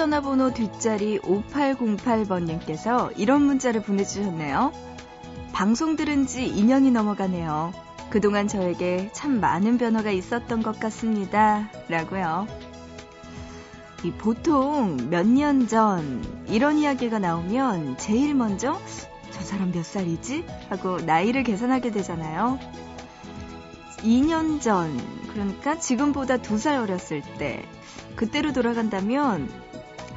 휴대전화 번호 뒷자리 5808번님께서 이런 문자를 보내주셨네요. 방송 들은 지 2년이 넘어가네요. 그동안 저에게 참 많은 변화가 있었던 것 같습니다. 라고요. 이 보통 몇 년 전 이런 이야기가 나오면 제일 먼저 저 사람 몇 살이지? 하고 나이를 계산하게 되잖아요. 2년 전, 그러니까 지금보다 두살 어렸을 때, 그때로 돌아간다면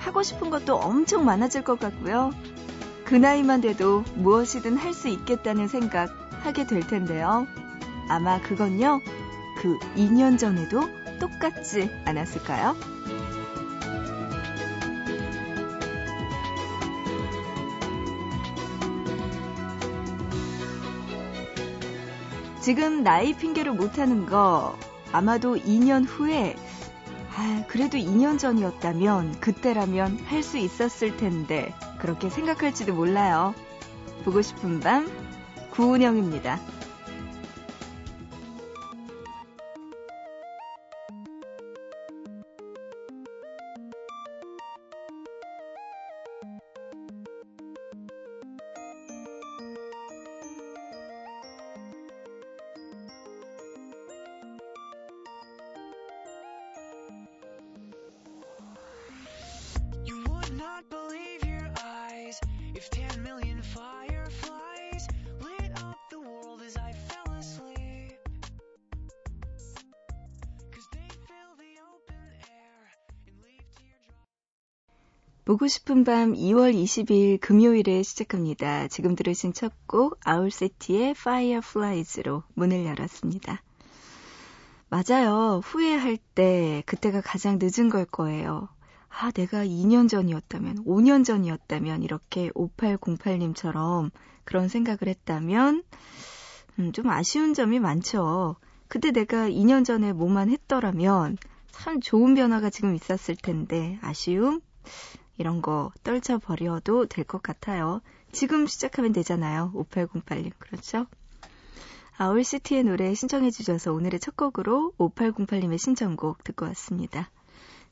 하고 싶은 것도 엄청 많아질 것 같고요. 그 나이만 돼도 무엇이든 할 수 있겠다는 생각 하게 될 텐데요. 아마 그건요, 그 2년 전에도 똑같지 않았을까요? 지금 나이 핑계를 못하는 거 아마도 2년 후에 아, 그래도 2년 전이었다면 그때라면 할 수 있었을 텐데 그렇게 생각할지도 몰라요. 보고 싶은 밤 구운영입니다. 보고 싶은 밤 2월 22일 금요일에 시작합니다. 지금 들으신 첫 곡 아울세티의 Fireflies로 문을 열었습니다. 맞아요. 후회할 때 그때가 가장 늦은 걸 거예요. 아, 내가 2년 전이었다면, 5년 전이었다면, 이렇게 5808님처럼 그런 생각을 했다면, 음, 좀 아쉬운 점이 많죠. 그때 내가 2년 전에 뭐만 했더라면, 참 좋은 변화가 지금 있었을 텐데, 아쉬움? 이런 거 떨쳐버려도 될 것 같아요. 지금 시작하면 되잖아요. 5808님. 그렇죠? 아울시티의 노래 신청해 주셔서 오늘의 첫 곡으로 5808님의 신청곡 듣고 왔습니다.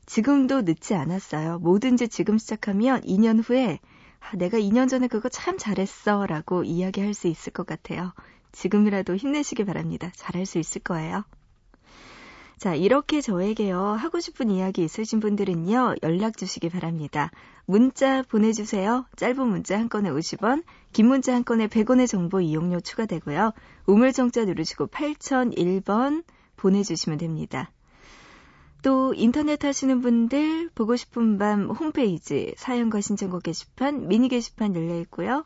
지금도 늦지 않았어요. 뭐든지 지금 시작하면 2년 후에 아, 내가 2년 전에 그거 참 잘했어 라고 이야기할 수 있을 것 같아요. 지금이라도 힘내시기 바랍니다. 잘할 수 있을 거예요. 자, 이렇게 저에게요, 하고 싶은 이야기 있으신 분들은요, 연락 주시기 바랍니다. 문자 보내주세요. 짧은 문자 한 건에 50원, 긴 문자 한 건에 100원의 정보 이용료 추가되고요. 우물정자 누르시고 8001번 보내주시면 됩니다. 또 인터넷 하시는 분들 보고 싶은 밤 홈페이지 사연과 신청곡 게시판 미니 게시판 열려 있고요.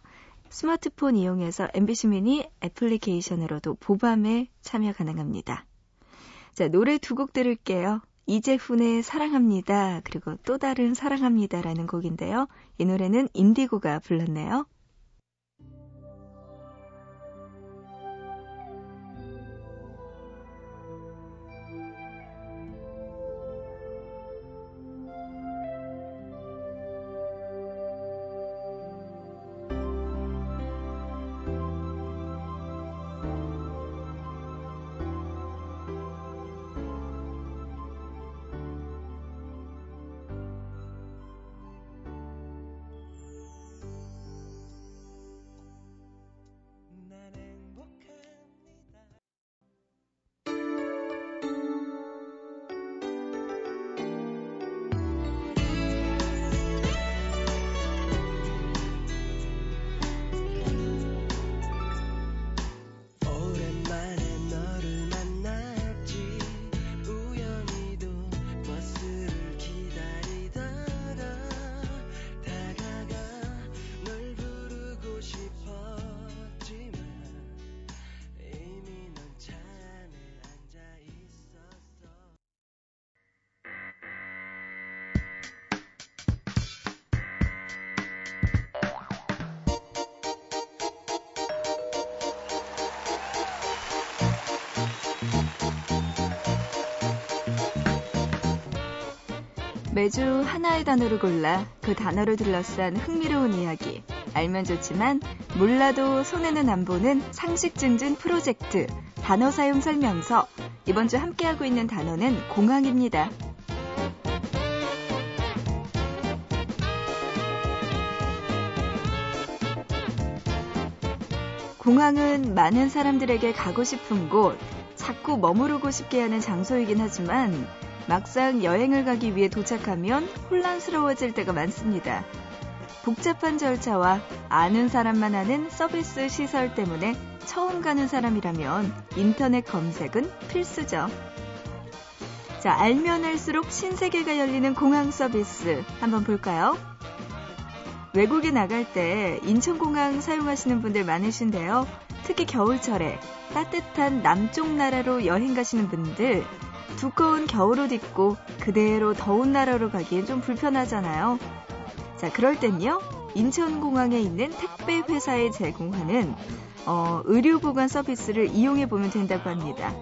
스마트폰 이용해서 MBC 미니 애플리케이션으로도 보밤에 참여 가능합니다. 자, 노래 두 곡 들을게요. 이재훈의 사랑합니다. 그리고 또 다른 사랑합니다라는 곡인데요. 이 노래는 인디고가 불렀네요. 매주 하나의 단어를 골라 그 단어를 둘러싼 흥미로운 이야기. 알면 좋지만 몰라도 손해는 안 보는 상식 증진 프로젝트 단어 사용 설명서. 이번 주 함께하고 있는 단어는 공항입니다. 공항은 많은 사람들에게 가고 싶은 곳, 자꾸 머무르고 싶게 하는 장소이긴 하지만 막상 여행을 가기 위해 도착하면 혼란스러워질 때가 많습니다. 복잡한 절차와 아는 사람만 아는 서비스 시설 때문에 처음 가는 사람이라면 인터넷 검색은 필수죠. 자, 알면 알수록 신세계가 열리는 공항 서비스 한번 볼까요? 외국에 나갈 때 인천공항 사용하시는 분들 많으신데요. 특히 겨울철에 따뜻한 남쪽 나라로 여행 가시는 분들 두꺼운 겨울옷 입고 그대로 더운 나라로 가기엔 좀 불편하잖아요. 자, 그럴 땐요. 인천공항에 있는 택배 회사에 제공하는 어, 의류 보관 서비스를 이용해 보면 된다고 합니다.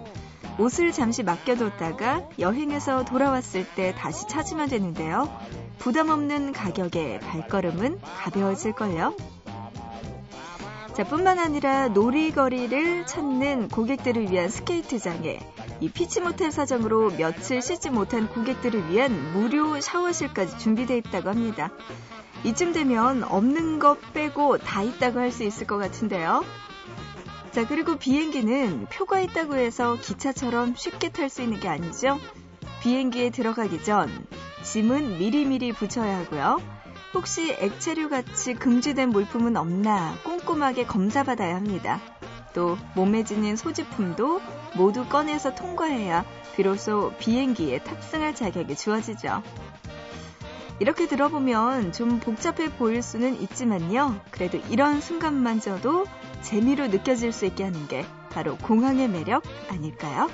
옷을 잠시 맡겨뒀다가 여행에서 돌아왔을 때 다시 찾으면 되는데요. 부담 없는 가격에 발걸음은 가벼워질걸요. 자, 뿐만 아니라 놀이거리를 찾는 고객들을 위한 스케이트장에 이 피치 모텔 사정으로 며칠 쉬지 못한 고객들을 위한 무료 샤워실까지 준비되어 있다고 합니다. 이쯤 되면 없는 것 빼고 다 있다고 할 수 있을 것 같은데요. 자, 그리고 비행기는 표가 있다고 해서 기차처럼 쉽게 탈 수 있는 게 아니죠. 비행기에 들어가기 전 짐은 미리미리 붙여야 하고요. 혹시 액체류 같이 금지된 물품은 없나 꼼꼼하게 검사받아야 합니다. 또 몸에 지닌 소지품도 모두 꺼내서 통과해야 비로소 비행기에 탑승할 자격이 주어지죠. 이렇게 들어보면 좀 복잡해 보일 수는 있지만요. 그래도 이런 순간만저도 재미로 느껴질 수 있게 하는 게 바로 공항의 매력 아닐까요?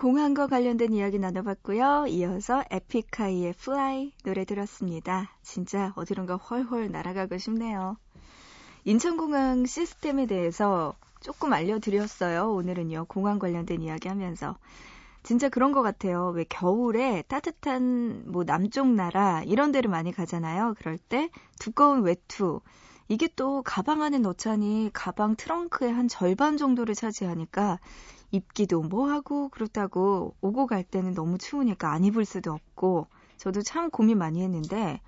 공항과 관련된 이야기 나눠봤고요. 이어서 에픽하이의 Fly 노래 들었습니다. 진짜 어디론가 훨훨 날아가고 싶네요. 인천공항 시스템에 대해서 조금 알려드렸어요. 오늘은요. 공항 관련된 이야기 하면서. 진짜 그런 것 같아요. 왜 겨울에 따뜻한 뭐 남쪽 나라 이런 데를 많이 가잖아요. 그럴 때 두꺼운 외투. 이게 또 가방 안에 넣자니 가방 트렁크의 한 절반 정도를 차지하니까 입기도 뭐하고 그렇다고 오고 갈 때는 너무 추우니까 안 입을 수도 없고 저도 참 고민 많이 했는데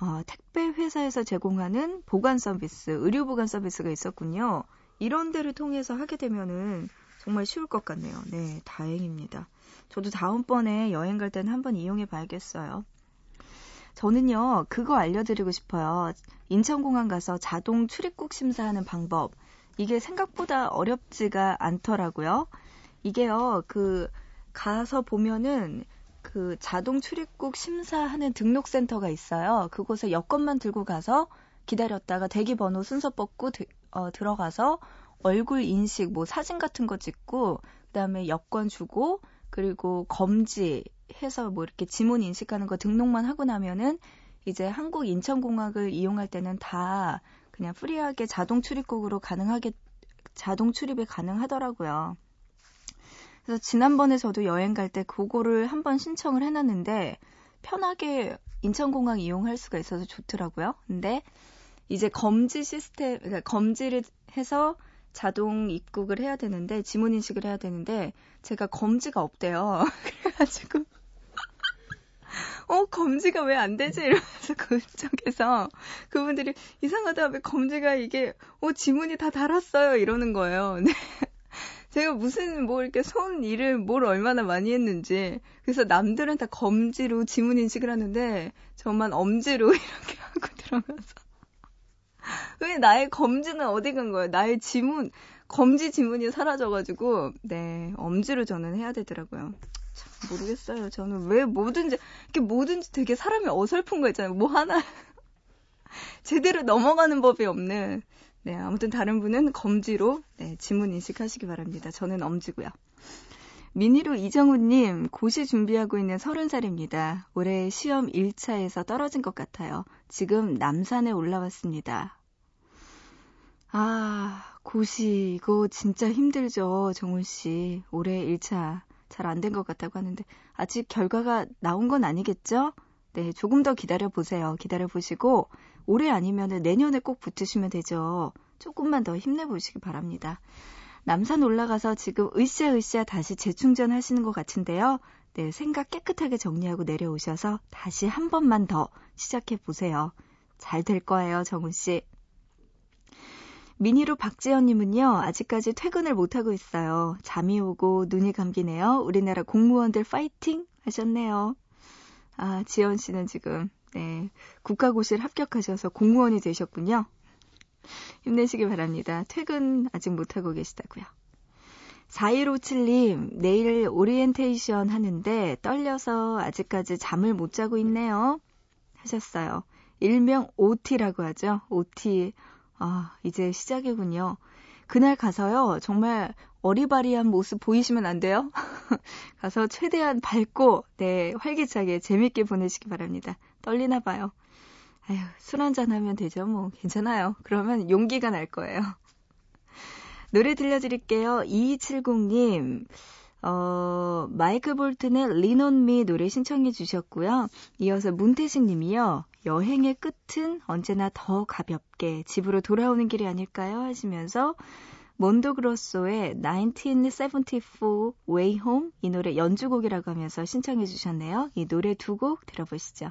어, 택배 회사에서 제공하는 보관 서비스, 의료 보관 서비스가 있었군요. 이런 데를 통해서 하게 되면은 정말 쉬울 것 같네요. 네, 다행입니다. 저도 다음번에 여행 갈 때는 한번 이용해 봐야겠어요. 저는요, 그거 알려드리고 싶어요. 인천공항 가서 자동 출입국 심사하는 방법. 이게 생각보다 어렵지가 않더라고요. 이게요, 그, 가서 보면은 그 자동 출입국 심사하는 등록센터가 있어요. 그곳에 여권만 들고 가서 기다렸다가 대기 번호 순서 뽑고 드, 어, 들어가서 얼굴 인식, 뭐 사진 같은 거 찍고, 그 다음에 여권 주고, 그리고 검지 해서 뭐 이렇게 지문 인식하는 거 등록만 하고 나면은 이제 한국 인천공항을 이용할 때는 다 그냥 free하게 자동 출입국으로 가능하게 자동 출입이 가능하더라고요. 그래서 지난번에 저도 여행 갈 때 그거를 한번 신청을 해놨는데 편하게 인천공항 이용할 수가 있어서 좋더라고요. 근데 이제 검지 시스템, 그러니까 검지를 해서 자동 입국을 해야 되는데 지문 인식을 해야 되는데 제가 검지가 없대요. 그래가지고 어, 검지가 왜 안 되지? 이러면서 그쪽에서 그분들이 이상하다. 왜 검지가 이게, 어, 지문이 다 달았어요. 이러는 거예요. 네. 제가 무슨 뭐 이렇게 손 일을 뭘 얼마나 많이 했는지. 그래서 남들은 다 검지로 지문 인식을 하는데 저만 엄지로 이렇게 하고 들어가서. 왜 나의 검지는 어디 간 거예요? 나의 지문, 검지 지문이 사라져가지고, 네, 엄지로 저는 해야 되더라고요. 모르겠어요. 저는 왜 뭐든지 이렇게 뭐든지 되게 사람이 어설픈 거 있잖아요. 뭐 하나 제대로 넘어가는 법이 없는. 네, 아무튼 다른 분은 검지로 네, 지문 인식하시기 바랍니다. 저는 엄지고요. 미니로 이정훈님, 고시 준비하고 있는 30살입니다. 올해 시험 1차에서 떨어진 것 같아요. 지금 남산에 올라왔습니다. 아, 고시, 이거 진짜 힘들죠, 정훈씨. 올해 1차 잘 안 된 것 같다고 하는데, 아직 결과가 나온 건 아니겠죠? 네, 조금 더 기다려 보세요. 기다려 보시고, 올해 아니면 내년에 꼭 붙으시면 되죠. 조금만 더 힘내 보시기 바랍니다. 남산 올라가서 지금 으쌰으쌰 다시 재충전 하시는 것 같은데요. 네, 생각 깨끗하게 정리하고 내려오셔서 다시 한 번만 더 시작해 보세요. 잘 될 거예요, 정훈 씨. 미니로 박지연님은요, 아직까지 퇴근을 못하고 있어요. 잠이 오고 눈이 감기네요. 우리나라 공무원들 파이팅! 하셨네요. 아, 지연 씨는 지금, 네, 국가고시를 합격하셔서 공무원이 되셨군요. 힘내시기 바랍니다. 퇴근 아직 못하고 계시다고요. 4157님, 내일 오리엔테이션 하는데 떨려서 아직까지 잠을 못 자고 있네요. 하셨어요. 일명 OT라고 하죠. OT. 아, 이제 시작이군요. 그날 가서요, 정말 어리바리한 모습 보이시면 안 돼요? 가서 최대한 밝고, 네, 활기차게 재밌게 보내시기 바랍니다. 떨리나 봐요. 아휴, 술 한잔 하면 되죠, 뭐. 괜찮아요. 그러면 용기가 날 거예요. 노래 들려드릴게요. 2270님. 어, 마이크 볼튼의 리논미 노래 신청해 주셨고요. 이어서 문태식 님이요. 여행의 끝은 언제나 더 가볍게 집으로 돌아오는 길이 아닐까요? 하시면서 몬도그로소의 1974 Way Home 이 노래 연주곡이라고 하면서 신청해 주셨네요. 이 노래 두 곡 들어보시죠.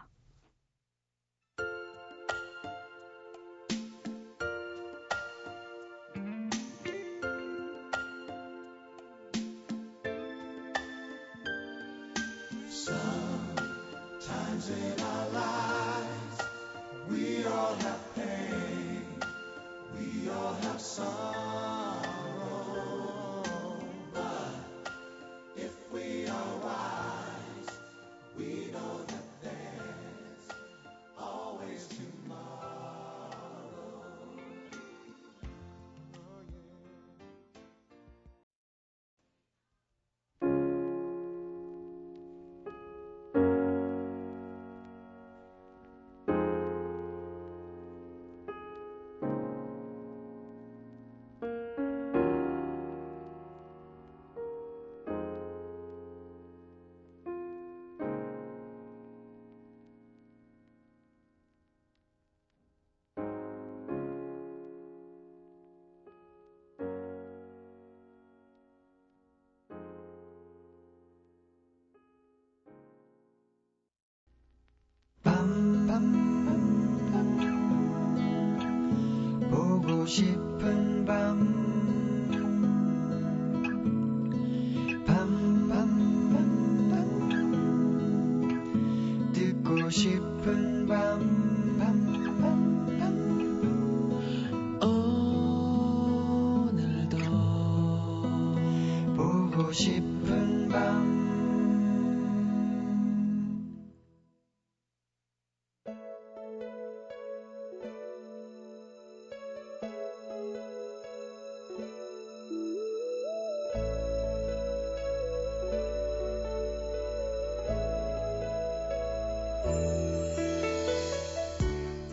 싶은 밤. 밤,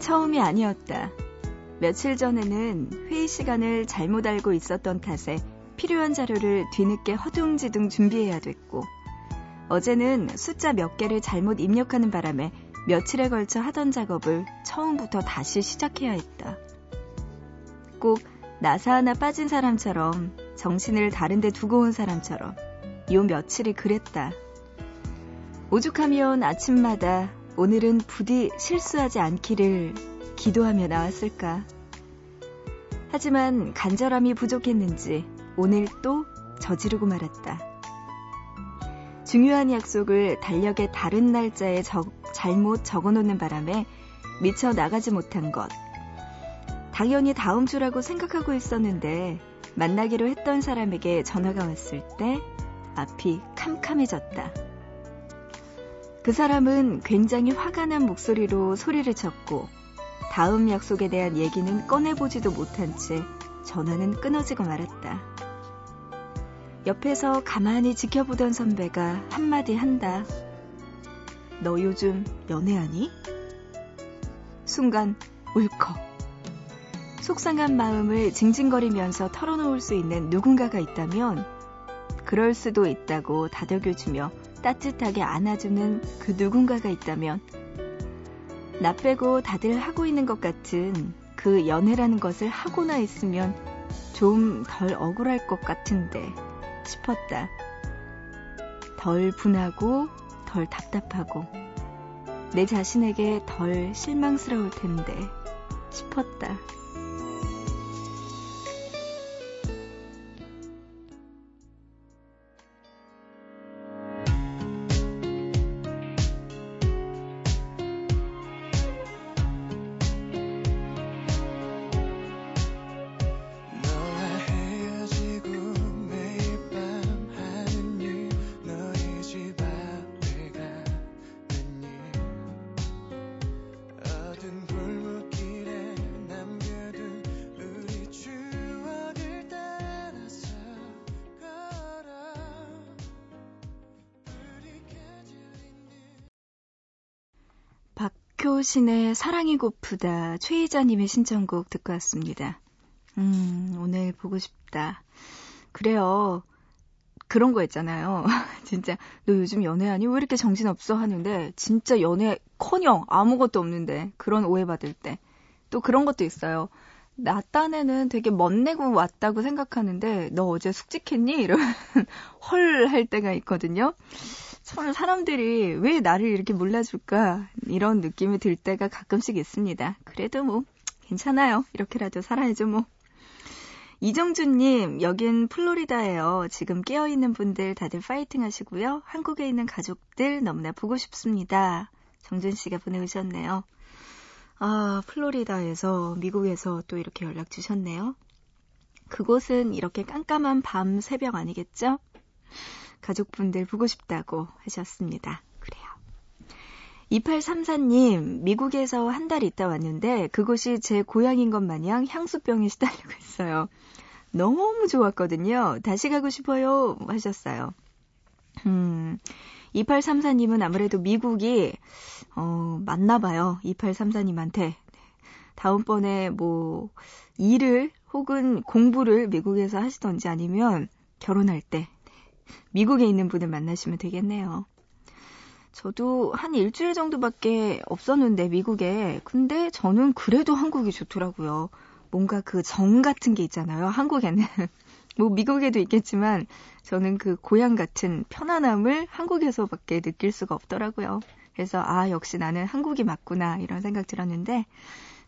처음이 아니었다. 며칠 전에는 회의 시간을 잘못 알고 있었던 탓에 필요한 자료를 뒤늦게 허둥지둥 준비해야 됐고, 어제는 숫자 몇 개를 잘못 입력하는 바람에 며칠에 걸쳐 하던 작업을 처음부터 다시 시작해야 했다. 꼭 나사 하나 빠진 사람처럼 정신을 다른데 두고 온 사람처럼 요 며칠이 그랬다. 오죽하면 아침마다 오늘은 부디 실수하지 않기를 기도하며 나왔을까. 하지만 간절함이 부족했는지 오늘 또 저지르고 말았다. 중요한 약속을 달력의 다른 날짜에 적, 잘못 적어 놓는 바람에 미처 나가지 못한 것. 당연히 다음 주라고 생각하고 있었는데 만나기로 했던 사람에게 전화가 왔을 때 앞이 캄캄해졌다. 그 사람은 굉장히 화가 난 목소리로 소리를 쳤고 다음 약속에 대한 얘기는 꺼내보지도 못한 채 전화는 끊어지고 말았다. 옆에서 가만히 지켜보던 선배가 한마디 한다. 너 요즘 연애하니? 순간 울컥. 속상한 마음을 징징거리면서 털어놓을 수 있는 누군가가 있다면 그럴 수도 있다고 다독여주며 따뜻하게 안아주는 그 누군가가 있다면 나 빼고 다들 하고 있는 것 같은 그 연애라는 것을 하고나 있으면 좀 덜 억울할 것 같은데 싶었다. 덜 분하고 덜 답답하고 내 자신에게 덜 실망스러울 텐데 싶었다. 박효신의 사랑이 고프다 최희자님의 신청곡 듣고 왔습니다. 음, 오늘 보고 싶다. 그래요. 그런 거 있잖아요. 진짜 너 요즘 연애하니? 왜 이렇게 정신없어? 하는데 진짜 연애 커녕 아무것도 없는데 그런 오해받을 때. 또 그런 것도 있어요. 나 딴에는 되게 멋내고 왔다고 생각하는데 너 어제 숙직했니? 이러면 헐 할 때가 있거든요. 참 사람들이 왜 나를 이렇게 몰라줄까 이런 느낌이 들 때가 가끔씩 있습니다. 그래도 뭐 괜찮아요. 이렇게라도 살아야죠 뭐. 이정준님, 여긴 플로리다예요. 지금 깨어있는 분들 다들 파이팅 하시고요. 한국에 있는 가족들 너무나 보고 싶습니다. 정준 씨가 보내주셨네요. 아, 플로리다에서, 미국에서 또 이렇게 연락 주셨네요. 그곳은 이렇게 깜깜한 밤 새벽 아니겠죠? 가족분들 보고 싶다고 하셨습니다. 그래요. 2834님, 미국에서 한 달 있다 왔는데 그곳이 제 고향인 것 마냥 향수병에 시달리고 있어요. 너무 좋았거든요. 다시 가고 싶어요. 하셨어요. 음, 2834님은 아무래도 미국이, 어, 맞나 봐요. 2834님한테. 다음번에 뭐, 일을 혹은 공부를 미국에서 하시던지 아니면 결혼할 때 미국에 있는 분을 만나시면 되겠네요. 저도 한 일주일 정도밖에 없었는데, 미국에. 근데 저는 그래도 한국이 좋더라고요. 뭔가 그 정 같은 게 있잖아요. 한국에는. 뭐, 미국에도 있겠지만, 저는 그 고향 같은 편안함을 한국에서밖에 느낄 수가 없더라고요. 그래서, 아, 역시 나는 한국이 맞구나, 이런 생각 들었는데,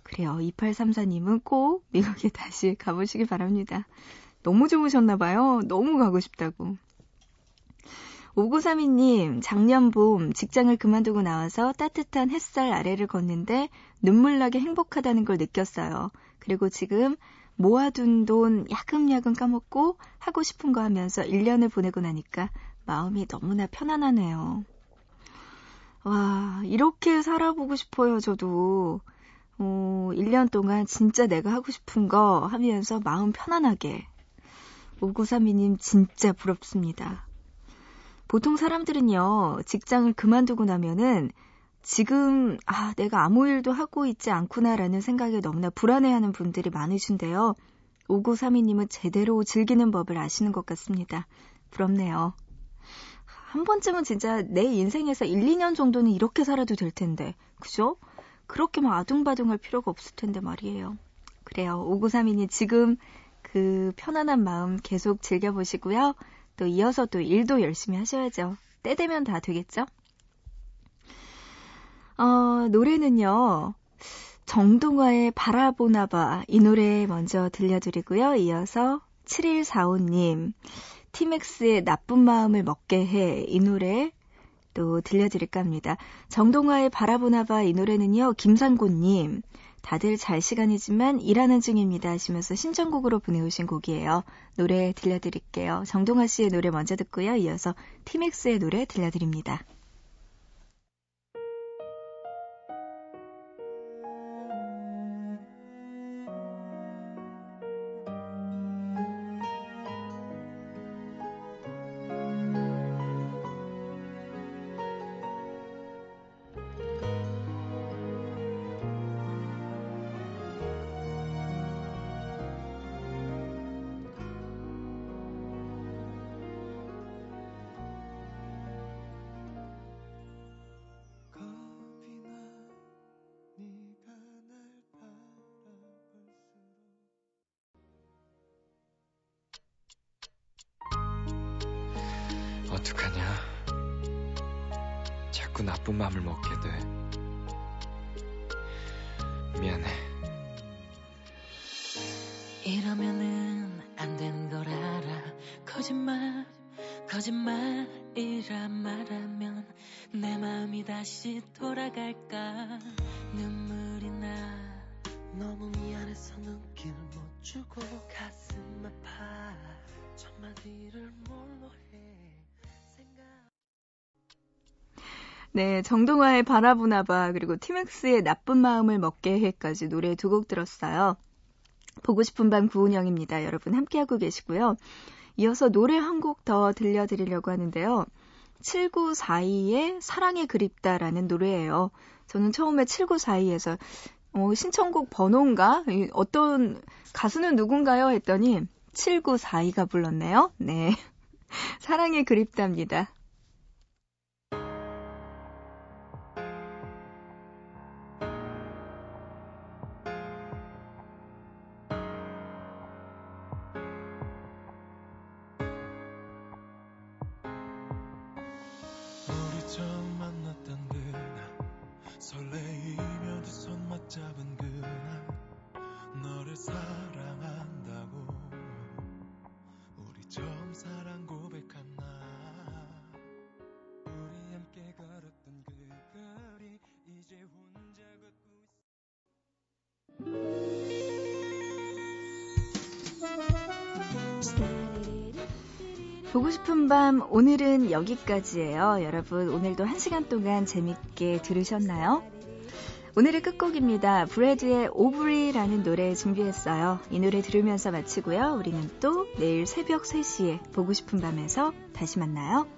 그래요. 2834님은 꼭 미국에 다시 가보시기 바랍니다. 너무 좋으셨나 봐요. 너무 가고 싶다고. 5932님, 작년 봄 직장을 그만두고 나와서 따뜻한 햇살 아래를 걷는데 눈물나게 행복하다는 걸 느꼈어요. 그리고 지금 모아둔 돈 야금야금 까먹고 하고 싶은 거 하면서 1년을 보내고 나니까 마음이 너무나 편안하네요. 와, 이렇게 살아보고 싶어요, 저도. 어, 1년 동안 진짜 내가 하고 싶은 거 하면서 마음 편안하게. 5932님 진짜 부럽습니다. 보통 사람들은요, 직장을 그만두고 나면은 지금, 아, 내가 아무 일도 하고 있지 않구나라는 생각에 너무나 불안해하는 분들이 많으신데요. 5932님은 제대로 즐기는 법을 아시는 것 같습니다. 부럽네요. 한 번쯤은 진짜 내 인생에서 1, 2년 정도는 이렇게 살아도 될 텐데, 그죠? 그렇게 막 아둥바둥 할 필요가 없을 텐데 말이에요. 그래요. 5932님 지금 그 편안한 마음 계속 즐겨보시고요. 또 이어서 또 일도 열심히 하셔야죠. 때 되면 다 되겠죠? 어, 노래는요. 정동화의 바라보나 봐 이 노래 먼저 들려드리고요. 이어서 7145님 티맥스의 나쁜 마음을 먹게 해 이 노래 또 들려드릴까 합니다. 정동화의 바라보나 봐 이 노래는요. 김상곤님 다들 잘 시간이지만 일하는 중입니다 하시면서 신청곡으로 보내오신 곡이에요. 노래 들려드릴게요. 정동아 씨의 노래 먼저 듣고요. 이어서 티맥스의 노래 들려드립니다. 어떡하냐. 자꾸 나쁜 마음을 먹게 돼. 미안해. 이러면은 안 되는 걸 알아. 거짓말, 거짓말이라 말하면 내 마음이 다시 돌아갈까. 눈물이 나. 너무 미안해서 눈길 못 주고 가슴 아파. 첫마디를 뭘로 네, 정동화의 바라보나봐 그리고 티맥스의 나쁜 마음을 먹게 해까지 노래 두 곡 들었어요. 보고 싶은 밤 구은영입니다. 여러분 함께하고 계시고요. 이어서 노래 한 곡 더 들려드리려고 하는데요. 7942의 사랑에 그립다라는 노래예요. 저는 처음에 7942에서 어, 신청곡 번호인가? 어떤 가수는 누군가요? 했더니 7942가 불렀네요. 네. 사랑에 그립답니다. 보고 싶은 밤 오늘은 여기까지예요. 여러분 오늘도 한 시간 동안 재밌게 들으셨나요? 오늘의 끝곡입니다. 브래드의 오브리라는 노래 준비했어요. 이 노래 들으면서 마치고요. 우리는 또 내일 새벽 3시에 보고 싶은 밤에서 다시 만나요.